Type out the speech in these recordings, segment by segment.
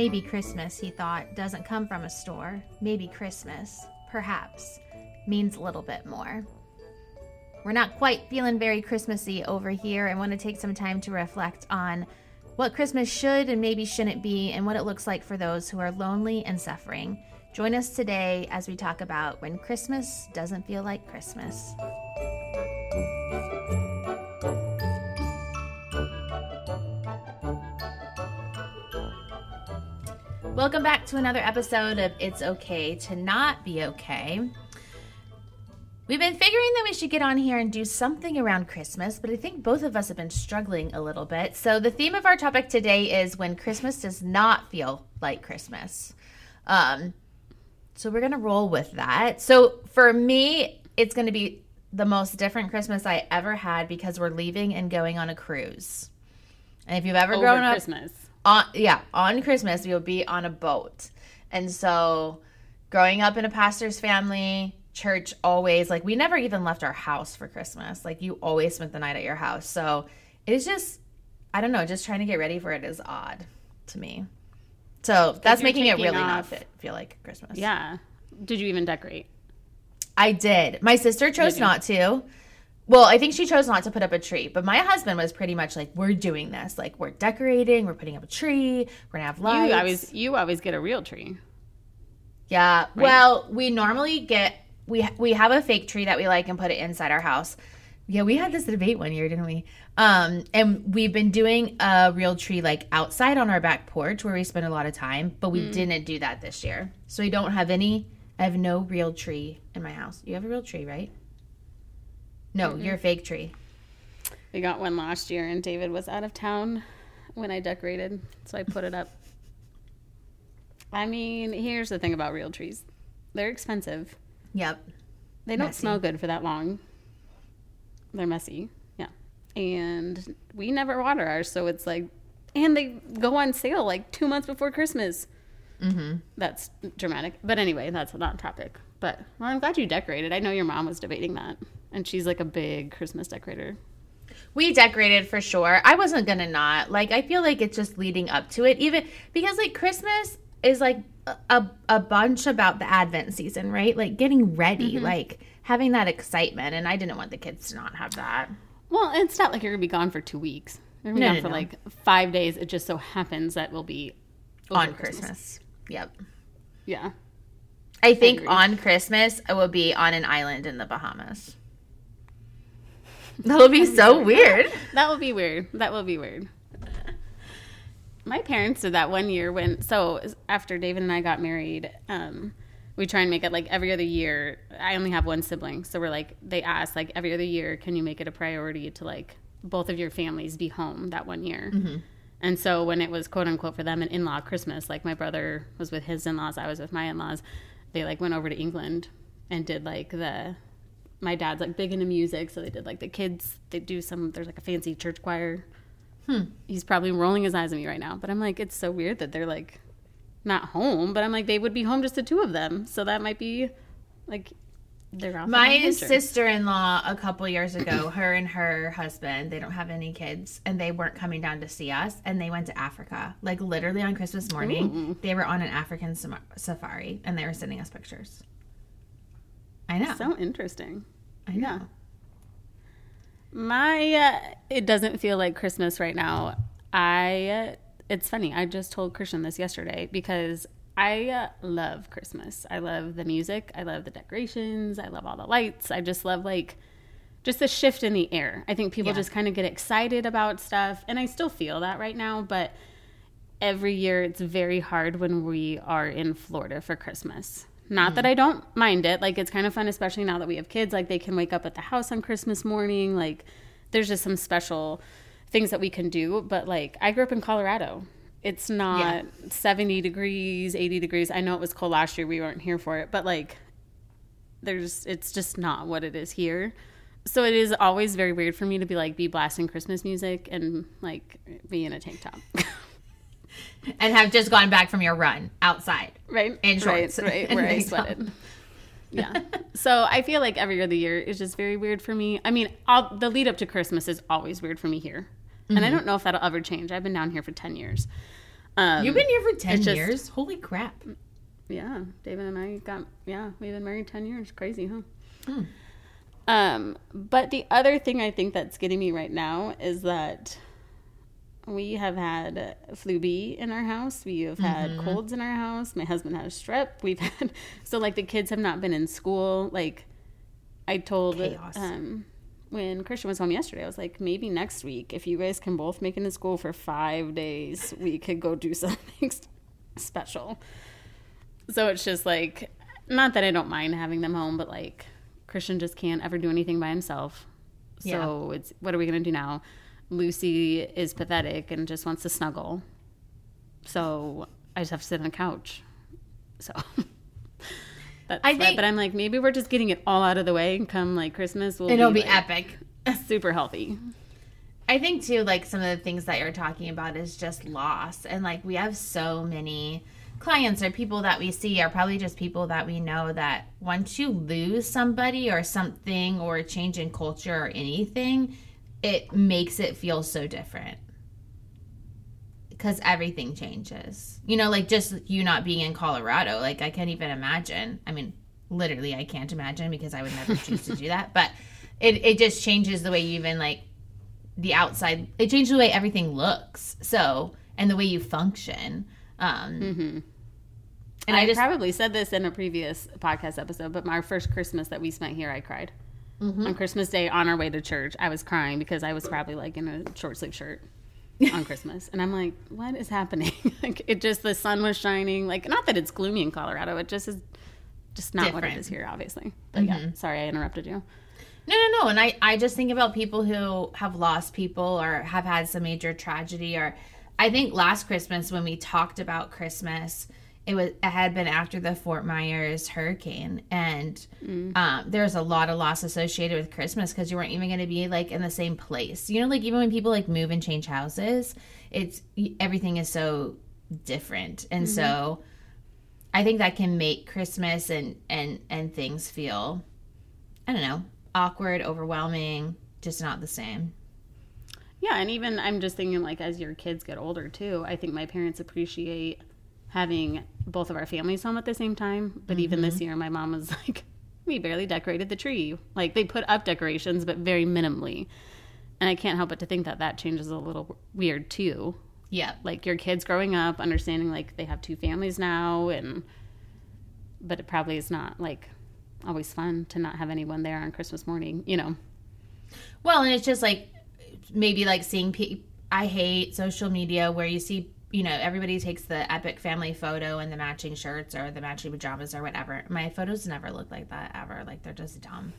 maybe Christmas, he thought, doesn't come from a store. Maybe Christmas, perhaps, means a little bit more. We're not quite feeling very Christmassy over here and want to take some time to reflect on what Christmas should and maybe shouldn't be and what it looks like for those who are lonely and suffering. Join us today as we talk about when Christmas doesn't feel like Christmas. Welcome back to another episode of It's Okay to Not Be Okay. We've been figuring that we should get on here and do something around Christmas, but I think both of us have been struggling a little bit. So, the theme of our topic today is when Christmas does not feel like Christmas. Um, so, we're going to roll with that. So, for me, it's going to be the most different Christmas I ever had because we're leaving and going on a cruise. And if you've ever Over grown up, Christmas. On yeah on christmas we will be on a boat and so growing up in a pastor's family church always like we never even left our house for christmas like you always spent the night at your house so it's just i don't know just trying to get ready for it is odd to me so that's making it really not fit, feel like christmas Yeah. Did you even decorate? I did. My sister chose not to. Well, I think she chose not to put up a tree, but my husband was pretty much like, "We're doing this. Like, we're decorating. We're putting up a tree. We're gonna have lights." You always you always get a real tree. Yeah. Well, we normally get we we have a fake tree that we like and put it inside our house. Yeah, we had this debate one year, didn't we? Um, and we've been doing a real tree like outside on our back porch where we spend a lot of time, but we didn't do that this year. So we don't have any. I have no real tree in my house. You have a real tree, right? No, mm-hmm. you're a fake tree. We got one last year and David was out of town when I decorated, so I put it up. I mean, here's the thing about real trees. They're expensive. Yep. They don't Messy. smell good for that long. They're messy. Yeah. And we never water ours, so it's like and they go on sale like 2 months before Christmas. Mm-hmm. That's dramatic. But anyway, that's not topic. But well, I'm glad you decorated. I know your mom was debating that. And she's like a big Christmas decorator. We decorated for sure. I wasn't gonna not. Like I feel like it's just leading up to it, even because like Christmas is like a a, bunch about the Advent season, right? Like getting ready, like having that excitement. And I didn't want the kids to not have that. Well, it's not like you're gonna be gone for two weeks. You're gonna be No, gone no, for no. like five days. It just so happens that we'll be on Christmas. Yep. Yeah. I think on Christmas I will be on an island in the Bahamas. That'll be so weird. That will be weird. That will be weird. My parents did that one year when so after David and I got married, um, we try and make it like every other year. I only have one sibling, so we're like they ask like every other year, can you make it a priority to like both of your families be home that one year? And so when it was quote unquote for them an in law Christmas, like my brother was with his in laws, I was with my in laws. They like went over to England and did like the my dad's like big into music, so they did like the kids. They do some. There's like a fancy church choir. Hmm. He's probably rolling his eyes at me right now, but I'm like, it's so weird that they're like not home. But I'm like, they would be home just the two of them, so that might be like they're off. My sister in law, a couple years ago, her and her husband, they don't have any kids, and they weren't coming down to see us, and they went to Africa. Like literally on Christmas morning, they were on an African safari, and they were sending us pictures. I know. so interesting. I know. My uh, it doesn't feel like Christmas right now. I uh, it's funny. I just told Christian this yesterday because I uh, love Christmas. I love the music. I love the decorations. I love all the lights. I just love like just the shift in the air. I think people Yeah. just kind of get excited about stuff, and I still feel that right now. But every year, it's very hard when we are in Florida for Christmas. Not that I don't mind it. Like it's kind of fun, especially now that we have kids. Like they can wake up at the house on Christmas morning. Like there's just some special things that we can do. But like I grew up in Colorado. It's not 70 degrees, 80 degrees. I know it was cold last year. We weren't here for it, but like there's it's just not what it is here. So it is always very weird for me to be like be blasting Christmas music and like be in a tank top. And have just gone back from your run outside. right? In shorts right, right, where I sweated. Yeah. So I feel like every other year is just very weird for me. I mean, all, the lead up to Christmas is always weird for me here, and Mm-hmm. I don't know if that'll ever change. I've been down here for ten years, Um, You've been here for 10 just- years? Holy crap. Yeah, David and I got yeah, we've been married ten years. Crazy, huh? Hmm. Um, but the other thing I think that's getting me right now is that we have had flu B in our house. We have had Mm-hmm. colds in our house. My husband has strep. We've had so like the kids have not been in school. Like I told um when Christian was home yesterday, I was like, maybe next week, if you guys can both make it to school for five days, we could go do something special. So it's just like, not that I don't mind having them home, but like Christian just can't ever do anything by himself. So it's what are we gonna do now? Lucy is pathetic and just wants to snuggle. So I just have to sit on the couch. So that's I why- think- but I'm like, maybe we're just getting it all out of the way and come like Christmas we'll It'll be like, epic. super healthy. I think too, like some of the things that you're talking about is just loss, and like we have so many clients or people that we see are probably just people that we know that once you lose somebody or something or a change in culture or anything, it makes it feel so different because everything changes. You know, like just you not being in Colorado, like I can't even imagine. I mean, literally, I can't imagine because I would never choose to do that, but. It, it just changes the way you even like the outside it changes the way everything looks so and the way you function um And And I, I just- probably said this in a previous podcast episode, but my first Christmas that we spent here, I cried. Mm-hmm. On Christmas Day, on our way to church, I was crying because I was probably like in a short sleeve shirt on Christmas, and I'm like, "What is happening?" like it just the sun was shining. Like not that it's gloomy in Colorado, it just is just not what it is here, obviously. But yeah, mm-hmm. sorry I interrupted you. no no no and i i just think about people who have lost people or have had some major tragedy or i think last christmas when we talked about christmas it was it had been after the fort myers hurricane and um, was a lot of loss associated with christmas because you weren't even going to be like in the same place. You know like even when people like move and change houses it's everything is so different. And so i think that can make christmas and and and things feel i don't know awkward overwhelming just not the same. Yeah, and even I'm just thinking like as your kids get older too, I think my parents appreciate having both of our families home at the same time. But even this mm-hmm. year my mom was like, We barely decorated the tree. Like they put up decorations but very minimally. And I can't help but to think that that changes a little weird too. yeah Like your kids growing up, understanding like they have two families now and but it probably is not like always fun to not have anyone there on Christmas morning, you know. Well, and it's just like maybe like seeing. Pe- I hate social media where you see, you know, everybody takes the epic family photo and the matching shirts or the matching pajamas or whatever. My photos never look like that ever. Like they're just dumb.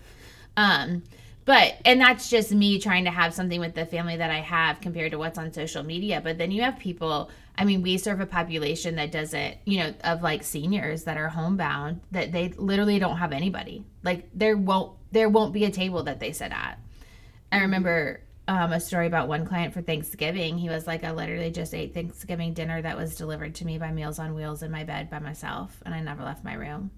Um, but and that's just me trying to have something with the family that I have compared to what's on social media. But then you have people. I mean, we serve a population that doesn't, you know, of like seniors that are homebound that they literally don't have anybody. Like there won't there won't be a table that they sit at. I remember um, a story about one client for Thanksgiving. He was like, I literally just ate Thanksgiving dinner that was delivered to me by Meals on Wheels in my bed by myself, and I never left my room.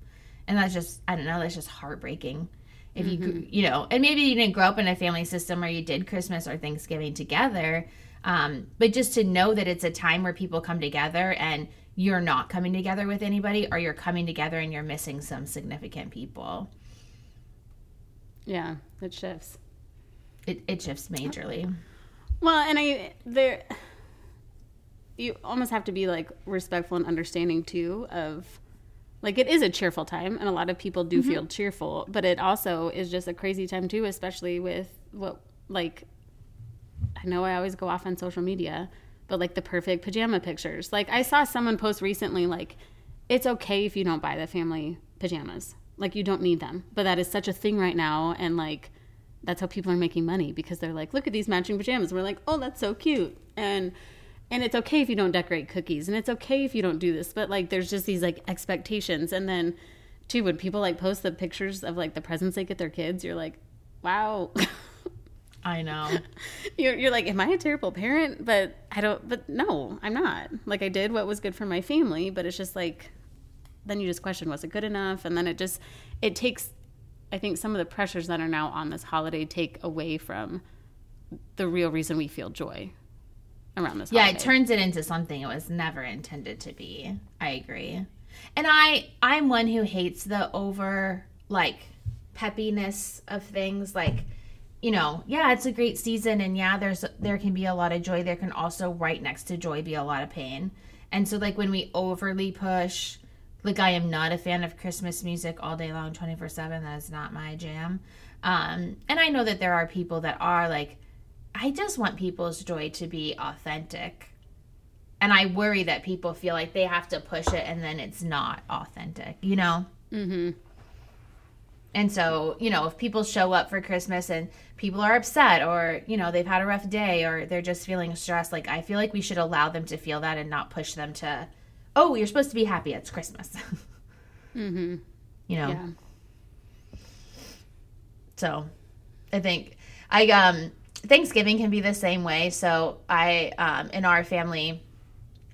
And that's just, I don't know, that's just heartbreaking. If you, gr- you know, and maybe you didn't grow up in a family system where you did Christmas or Thanksgiving together, um, but just to know that it's a time where people come together and you're not coming together with anybody, or you're coming together and you're missing some significant people. Yeah, it shifts. It, it shifts majorly. Well, and I there you almost have to be like respectful and understanding too of like it is a cheerful time and a lot of people do mm-hmm. feel cheerful, but it also is just a crazy time too, especially with what like I know I always go off on social media, but like the perfect pajama pictures. Like I saw someone post recently like it's okay if you don't buy the family pajamas. Like you don't need them. But that is such a thing right now and like that's how people are making money because they're like, look at these matching pajamas. We're like, oh, that's so cute. And and it's okay if you don't decorate cookies and it's okay if you don't do this, but like there's just these like expectations and then too when people like post the pictures of like the presents they get their kids, you're like, wow. I know. you're, you're like, am I a terrible parent? But I don't, but no, I'm not. Like, I did what was good for my family, but it's just like, then you just question, was it good enough? And then it just, it takes, I think some of the pressures that are now on this holiday take away from the real reason we feel joy. around this. Yeah, holiday. it turns it into something it was never intended to be. I agree. And I I'm one who hates the over like peppiness of things like you know, yeah, it's a great season and yeah, there's there can be a lot of joy. There can also right next to joy be a lot of pain. And so like when we overly push like I am not a fan of Christmas music all day long 24/7. That is not my jam. Um and I know that there are people that are like I just want people's joy to be authentic. And I worry that people feel like they have to push it and then it's not authentic, you know? Mm-hmm. And so, you know, if people show up for Christmas and people are upset or, you know, they've had a rough day or they're just feeling stressed, like I feel like we should allow them to feel that and not push them to, oh, you're supposed to be happy. It's Christmas. Mm-hmm. you know? Yeah. So I think I um Thanksgiving can be the same way. So I um in our family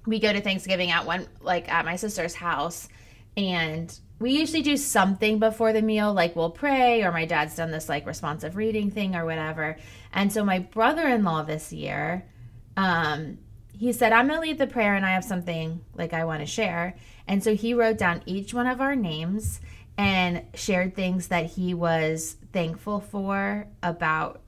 we go to Thanksgiving at one like at my sister's house and we usually do something before the meal like we'll pray or my dad's done this like responsive reading thing or whatever. And so my brother-in-law this year um he said I'm going to lead the prayer and I have something like I want to share. And so he wrote down each one of our names and shared things that he was thankful for about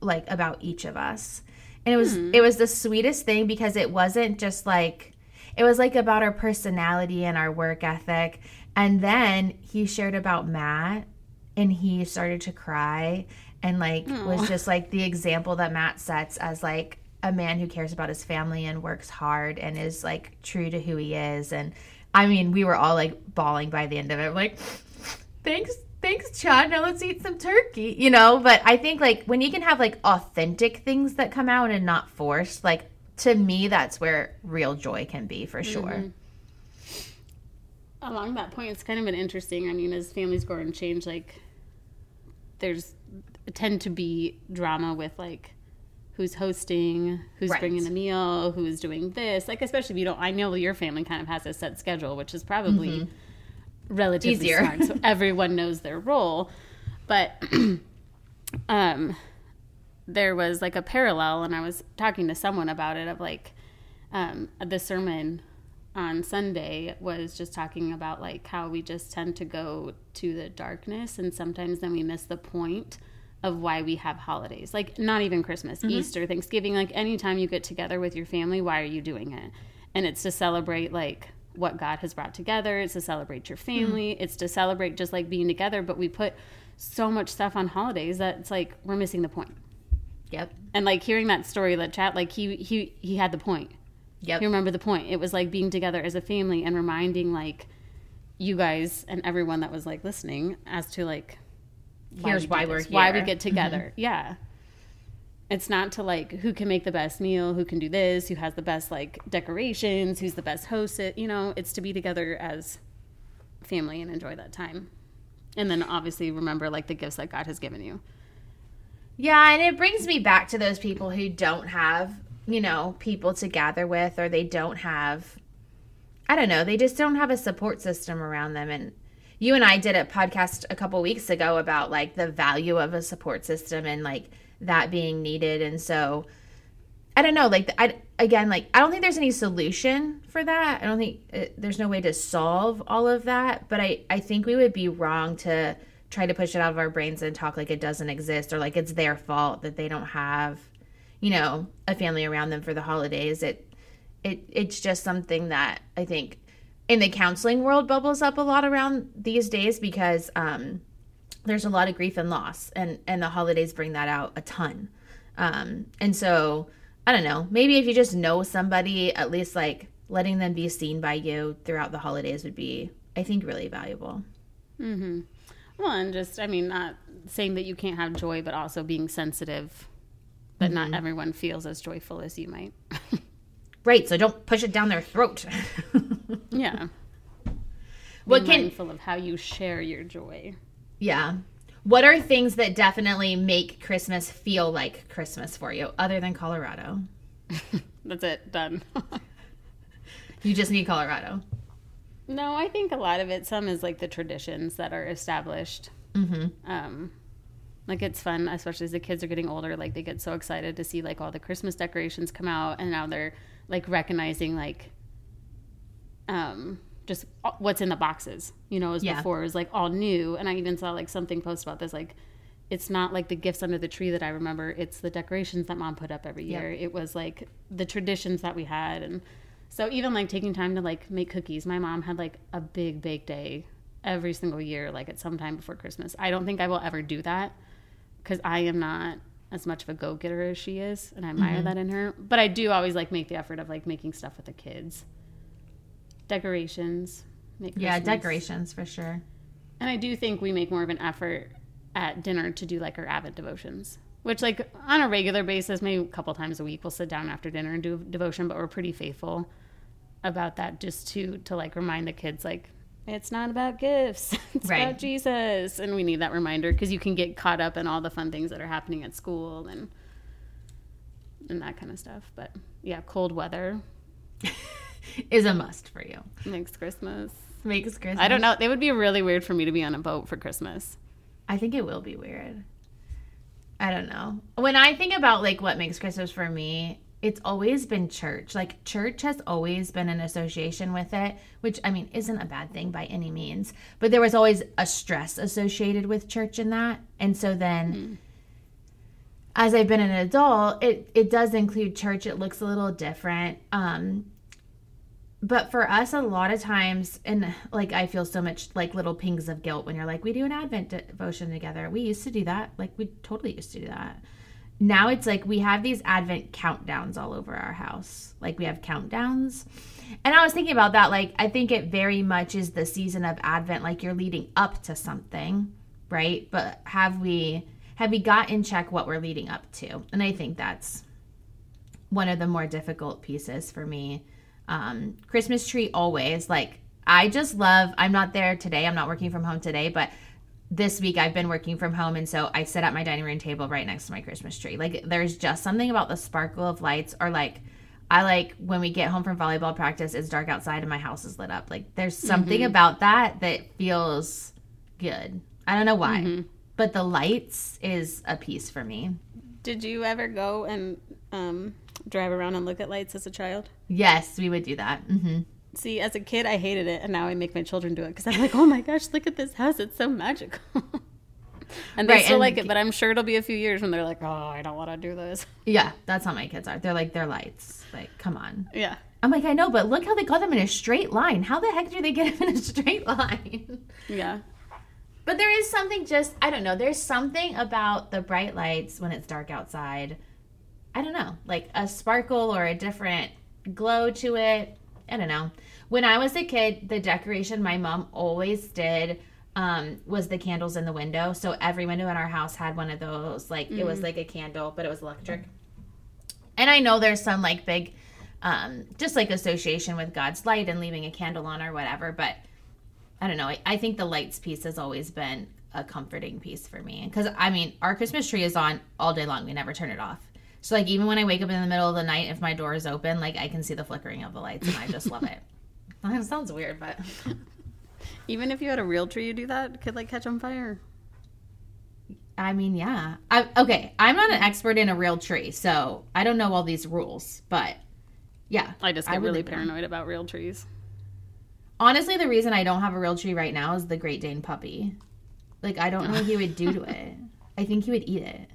like about each of us. And it was hmm. it was the sweetest thing because it wasn't just like it was like about our personality and our work ethic. And then he shared about matt and he started to cry and like was just like the example that matt sets as like a man who cares about his family and works hard and is like true to who he is. And i mean we were all like bawling by the end of it. Like thanks thanks chad. Now let's eat some turkey you know? But i think like when you can have like authentic things that come out and not forced like to me that's where real joy can be for sure. Mm-hmm. Along that point, it's kind of been interesting. I mean, as families grow and change, like there's tend to be drama with like who's hosting, who's Right. bringing the meal, who's doing this. Like especially if you don't. I know your family kind of has a set schedule, which is probably relatively Easier. smart, so everyone knows their role. But um, there was like a parallel, and I was talking to someone about it of like um, the sermon on Sunday was just talking about like how we just tend to go to the darkness, and sometimes then we miss the point of why we have holidays. Like not even Christmas, mm-hmm. Easter, Thanksgiving, like anytime you get together with your family, why are you doing it? And it's to celebrate like what God has brought together. It's to celebrate your mm-hmm. family. It's to celebrate just like being together. But we put so much stuff on holidays that it's like we're missing the point. yep And like hearing that story, that Chad, like he he he had the point. yep You remember the point. It was like being together as a family and reminding like you guys and everyone that was like listening as to like Here's we why we're this, why we get together. Mm-hmm. Yeah. It's not to like who can make the best meal, who can do this, who has the best like decorations, who's the best host. It you know, it's to be together as family and enjoy that time. And then obviously remember like the gifts that God has given you. Yeah, and it brings me back to those people who don't have, you know, people to gather with or they don't have I don't know, they just don't have a support system around them and you and I did a podcast a couple weeks ago about like the value of a support system and like that being needed and so I don't know, like I again, like I don't think there's any solution for that. I don't think uh, there's no way to solve all of that, but I I think we would be wrong to try to push it out of our brains and talk like it doesn't exist or like it's their fault that they don't have, you know, a family around them for the holidays. It it it's just something that I think in the counseling world bubbles up a lot around these days because um there's a lot of grief and loss and and the holidays bring that out a ton. Um and so I don't know, maybe if you just know somebody at least like letting them be seen by you throughout the holidays would be I think really valuable. Mm-hmm. Well, and just, I mean, not saying that you can't have joy, but also being sensitive that not everyone feels as joyful as you might. Right, so don't push it down their throat. yeah. What Be can- mindful of how you share your joy. Yeah. What are things that definitely make Christmas feel like Christmas for you other than Colorado? That's it. Done. You just need Colorado. no, I think a lot of it, some is like the traditions that are established. Mhm. Um, Like it's fun, especially as the kids are getting older. Like they get so excited to see like all the Christmas decorations come out, and now they're like recognizing like um just what's in the boxes. You know, as Yeah. before it was like all new. And I even saw like something post about this like it's not like the gifts under the tree that I remember. It's the decorations that mom put up every Yep. year. It was like the traditions that we had and so even like taking time to like make cookies. My mom had like a big bake day every single year like at some time before Christmas. I don't think I will ever do that cuz I am not as much of a go-getter as she is and I admire Mm-hmm. that in her. But I do always like make the effort of like making stuff with the kids. Decorations. Make Yeah, decorations for sure. And I do think we make more of an effort at dinner to do like our Advent devotions, which like on a regular basis, maybe a couple times a week, we'll sit down after dinner and do devotion. But we're pretty faithful about that, just to to like remind the kids like it's not about gifts, it's Right. about Jesus, and we need that reminder because you can get caught up in all the fun things that are happening at school and and that kind of stuff. But yeah, cold weather Is a must for you. makes Christmas. Makes Christmas. I don't know. It would be really weird for me to be on a boat for Christmas. I think it will be weird. I don't know. When I think about like what makes Christmas for me, it's always been church. Like church has always been an association with it, which I mean isn't a bad thing by any means. But there was always a stress associated with church in that. And so then as I've been an adult, it it does include church. It looks a little different. Um but for us a lot of times and like i feel so much like little pings of guilt when you're like we do an advent devotion together we used to do that like we totally used to do that now it's like we have these advent countdowns all over our house like we have countdowns and i was thinking about that like i think it very much is the season of advent like you're leading up to something right but have we have we got in check what we're leading up to and i think that's one of the more difficult pieces for me um, Christmas tree always. Like I just love. I'm not there today. I'm not working from home today, but this week I've been working from home, and so I sit at my dining room table right next to my Christmas tree. Like there's just something about the sparkle of lights, or like I like when we get home from volleyball practice. It's dark outside and my house is lit up. Like there's something about that that feels good. I don't know why, but the lights is a piece for me. Did you ever go and um, drive around and look at lights as a child? Yes, we would do that. hmm See, as a kid, I hated it, and now I make my children do it because I'm like, oh my gosh, look at this house; it's so magical. and they Right, still and- like it, but I'm sure it'll be a few years when they're like, oh, I don't want to do this. Yeah, that's how my kids are. They're like they're lights. Like, come on. Yeah, I'm like, I know, but look how they got them in a straight line. How the heck do they get them in a straight line? yeah, But there is something just, I don't know, there's something about the bright lights when it's dark outside. I don't know, like a sparkle or a different glow to it. I don't know. When I was a kid, the decoration my mom always did um, was the candles in the window. So every window in our house had one of those. Like it was like a candle, but it was electric. And I know there's some like big, um, just like association with God's light and leaving a candle on or whatever. But I don't know. I, I think the lights piece has always been a comforting piece for me. Because I mean, our Christmas tree is on all day long. We never turn it off. So like even when I wake up in the middle of the night, if my door is open, like I can see the flickering of the lights, and I just love it. That sounds weird, but even if you had a real tree, you do that, could like catch on fire. I mean, yeah. I, okay, I'm not an expert in a real tree, so I don't know all these rules. But yeah, I just get would really paranoid about real trees. Honestly, the reason I don't have a real tree right now is the Great Dane puppy. Like I don't know what he would do to it. I think he would eat it.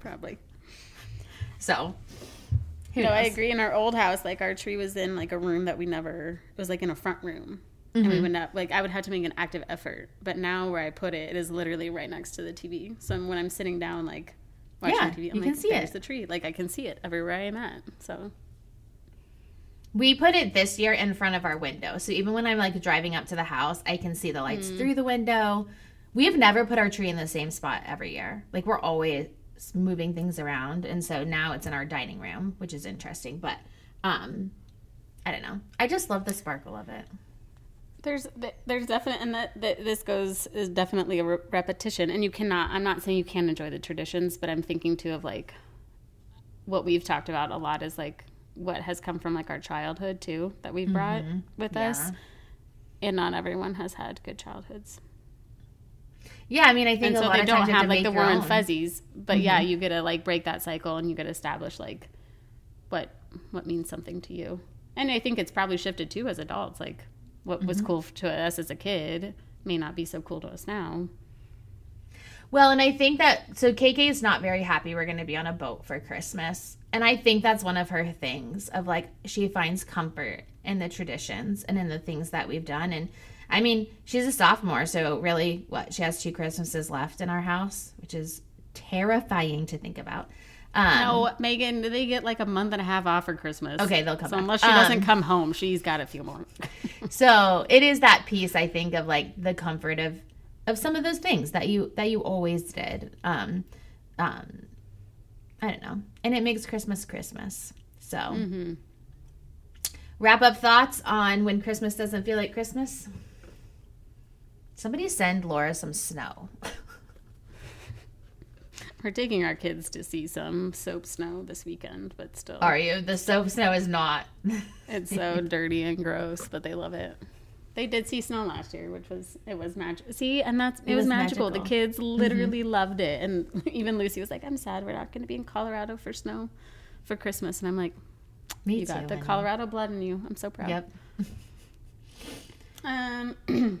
Probably. So, who No, I agree. In our old house, like our tree was in like a room that we never. It was like in a front room, and we mm-hmm. would not like. I would have to make an active effort. But now, where I put it, it is literally right next to the TV. So when I'm sitting down, like watching Yeah, TV, I'm you like, can see "There's it." the tree." Like I can see it everywhere I am at. So We put it this year in front of our window. So even when I'm like driving up to the house, I can see the lights mm. through the window. We've never put our tree in the same spot every year. Like we're always moving things around. And so now it's in our dining room, which is interesting. But um I don't know. I just love the sparkle of it. there's there's definite, and that, that this goes is definitely a re- repetition. And you cannot. I'm not saying you can't enjoy the traditions, but I'm thinking too of like what we've talked about a lot is like what has come from like our childhood too that we've brought with us and not everyone has had good childhoods Yeah, I mean, I think and a so lot they don't times have like the warm and fuzzies. But yeah, you get to like break that cycle and you get to establish like what what means something to you. And I think it's probably shifted too as adults. Like what was Mm-hmm. cool to us as a kid may not be so cool to us now. Well, and I think that so KK is not very happy we're going to be on a boat for Christmas. And I think that's one of her things of like she finds comfort in the traditions and in the things that we've done and I mean, she's a sophomore, so really what she has two Christmases left in our house, which is terrifying to think about. Um, No, Megan, they get like a month and a half off for Christmas. Okay, they'll come So back. unless she doesn't Um, come home, she's got a few more. so it is that piece I think of like the comfort of of some of those things that you that you always did. Um, um, I don't know, and it makes Christmas Christmas. So Mm-hmm. wrap up thoughts on when Christmas doesn't feel like Christmas. Somebody send Laura some snow. We're taking our kids to see some soap snow this weekend, but still, Are you? The soap snow is not. it's so dirty and gross, but they love it. They did see snow last year, which was it was magic. See, and that's it, was, was magical. magical. The kids literally loved it, and even Lucy was like, "I'm sad we're not going to be in Colorado for snow for Christmas," and I'm like, Me "You got the. Colorado blood in you. I'm so proud." Yep. Um,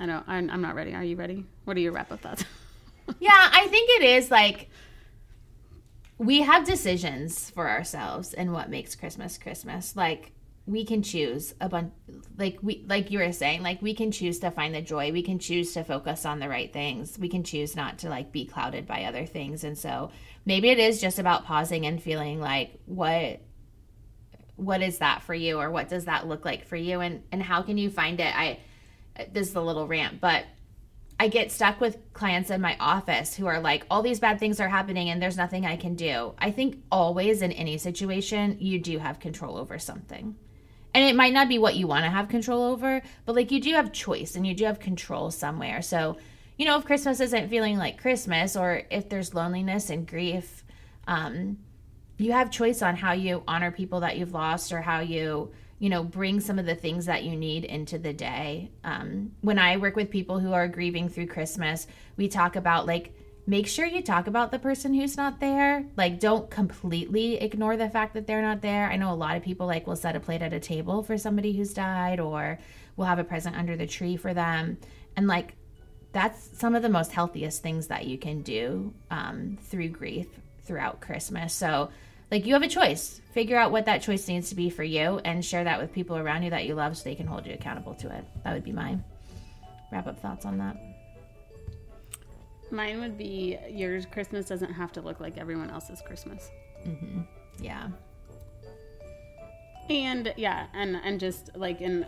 I know I'm, I'm not ready. Are you ready? What are your wrap up thoughts? Yeah, I think it is like we have decisions for ourselves and what makes Christmas Christmas. Like we can choose a bunch like we like you were saying, like we can choose to find the joy. We can choose to focus on the right things. We can choose not to like be clouded by other things. And so maybe it is just about pausing and feeling like what what is that for you or what does that look like for you and and how can you find it? I this is a little rant, but I get stuck with clients in my office who are like, all these bad things are happening and there's nothing I can do. I think always in any situation, you do have control over something. And it might not be what you want to have control over, but like you do have choice and you do have control somewhere. So, you know, if Christmas isn't feeling like Christmas or if there's loneliness and grief, um, you have choice on how you honor people that you've lost or how you you know bring some of the things that you need into the day. Um, when i work with people who are grieving through christmas we talk about like make sure you talk about the person who's not there. Like don't completely ignore the fact that they're not there. I know a lot of people like will set a plate at a table for somebody who's died or we'll have a present under the tree for them. And like that's some of the most healthiest things that you can do um, through grief throughout Christmas. So, like, you have a choice. Figure out what that choice needs to be for you and share that with people around you that you love so they can hold you accountable to it. That would be my wrap up thoughts on that. Mine would be yours. Christmas doesn't have to look like everyone else's Christmas. Mm-hmm. Yeah. And yeah, and and just like in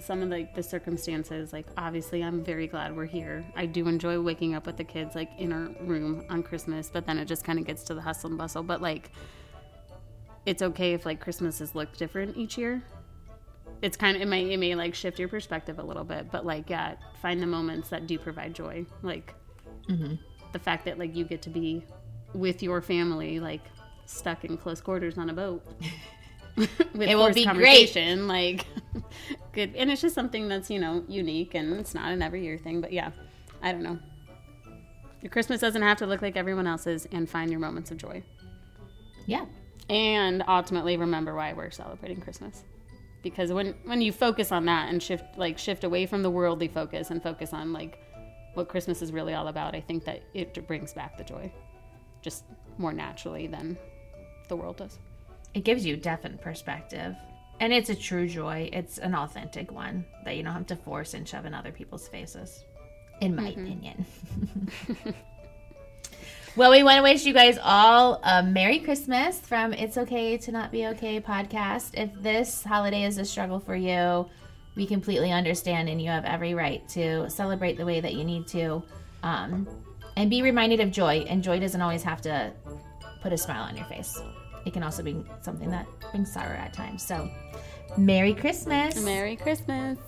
some of like the circumstances, like obviously I'm very glad we're here. I do enjoy waking up with the kids like in our room on Christmas, but then it just kind of gets to the hustle and bustle. But like, it's okay if like Christmases look different each year. It's kind of it may it may like shift your perspective a little bit, but like yeah, find the moments that do provide joy, like mm-hmm. the fact that like you get to be with your family, like stuck in close quarters on a boat. with It will be great. Like, good, and it's just something that's you know unique, and it's not an every year thing. But yeah, I don't know. Your Christmas doesn't have to look like everyone else's, and find your moments of joy, Yeah. And ultimately remember why we're celebrating Christmas. Because when when you focus on that and shift like shift away from the worldly focus and focus on like what Christmas is really all about, I think that it brings back the joy, just more naturally than the world does. It gives you definite perspective. And it's a true joy. It's an authentic one that you don't have to force and shove in other people's faces, in my mm-hmm. opinion. well, we want to wish you guys all a Merry Christmas from It's Okay to Not Be Okay podcast. If this holiday is a struggle for you, we completely understand, and you have every right to celebrate the way that you need to. Um, and be reminded of joy. And joy doesn't always have to put a smile on your face. It can also be something that brings sorrow at times. So, Merry Christmas. Merry Christmas.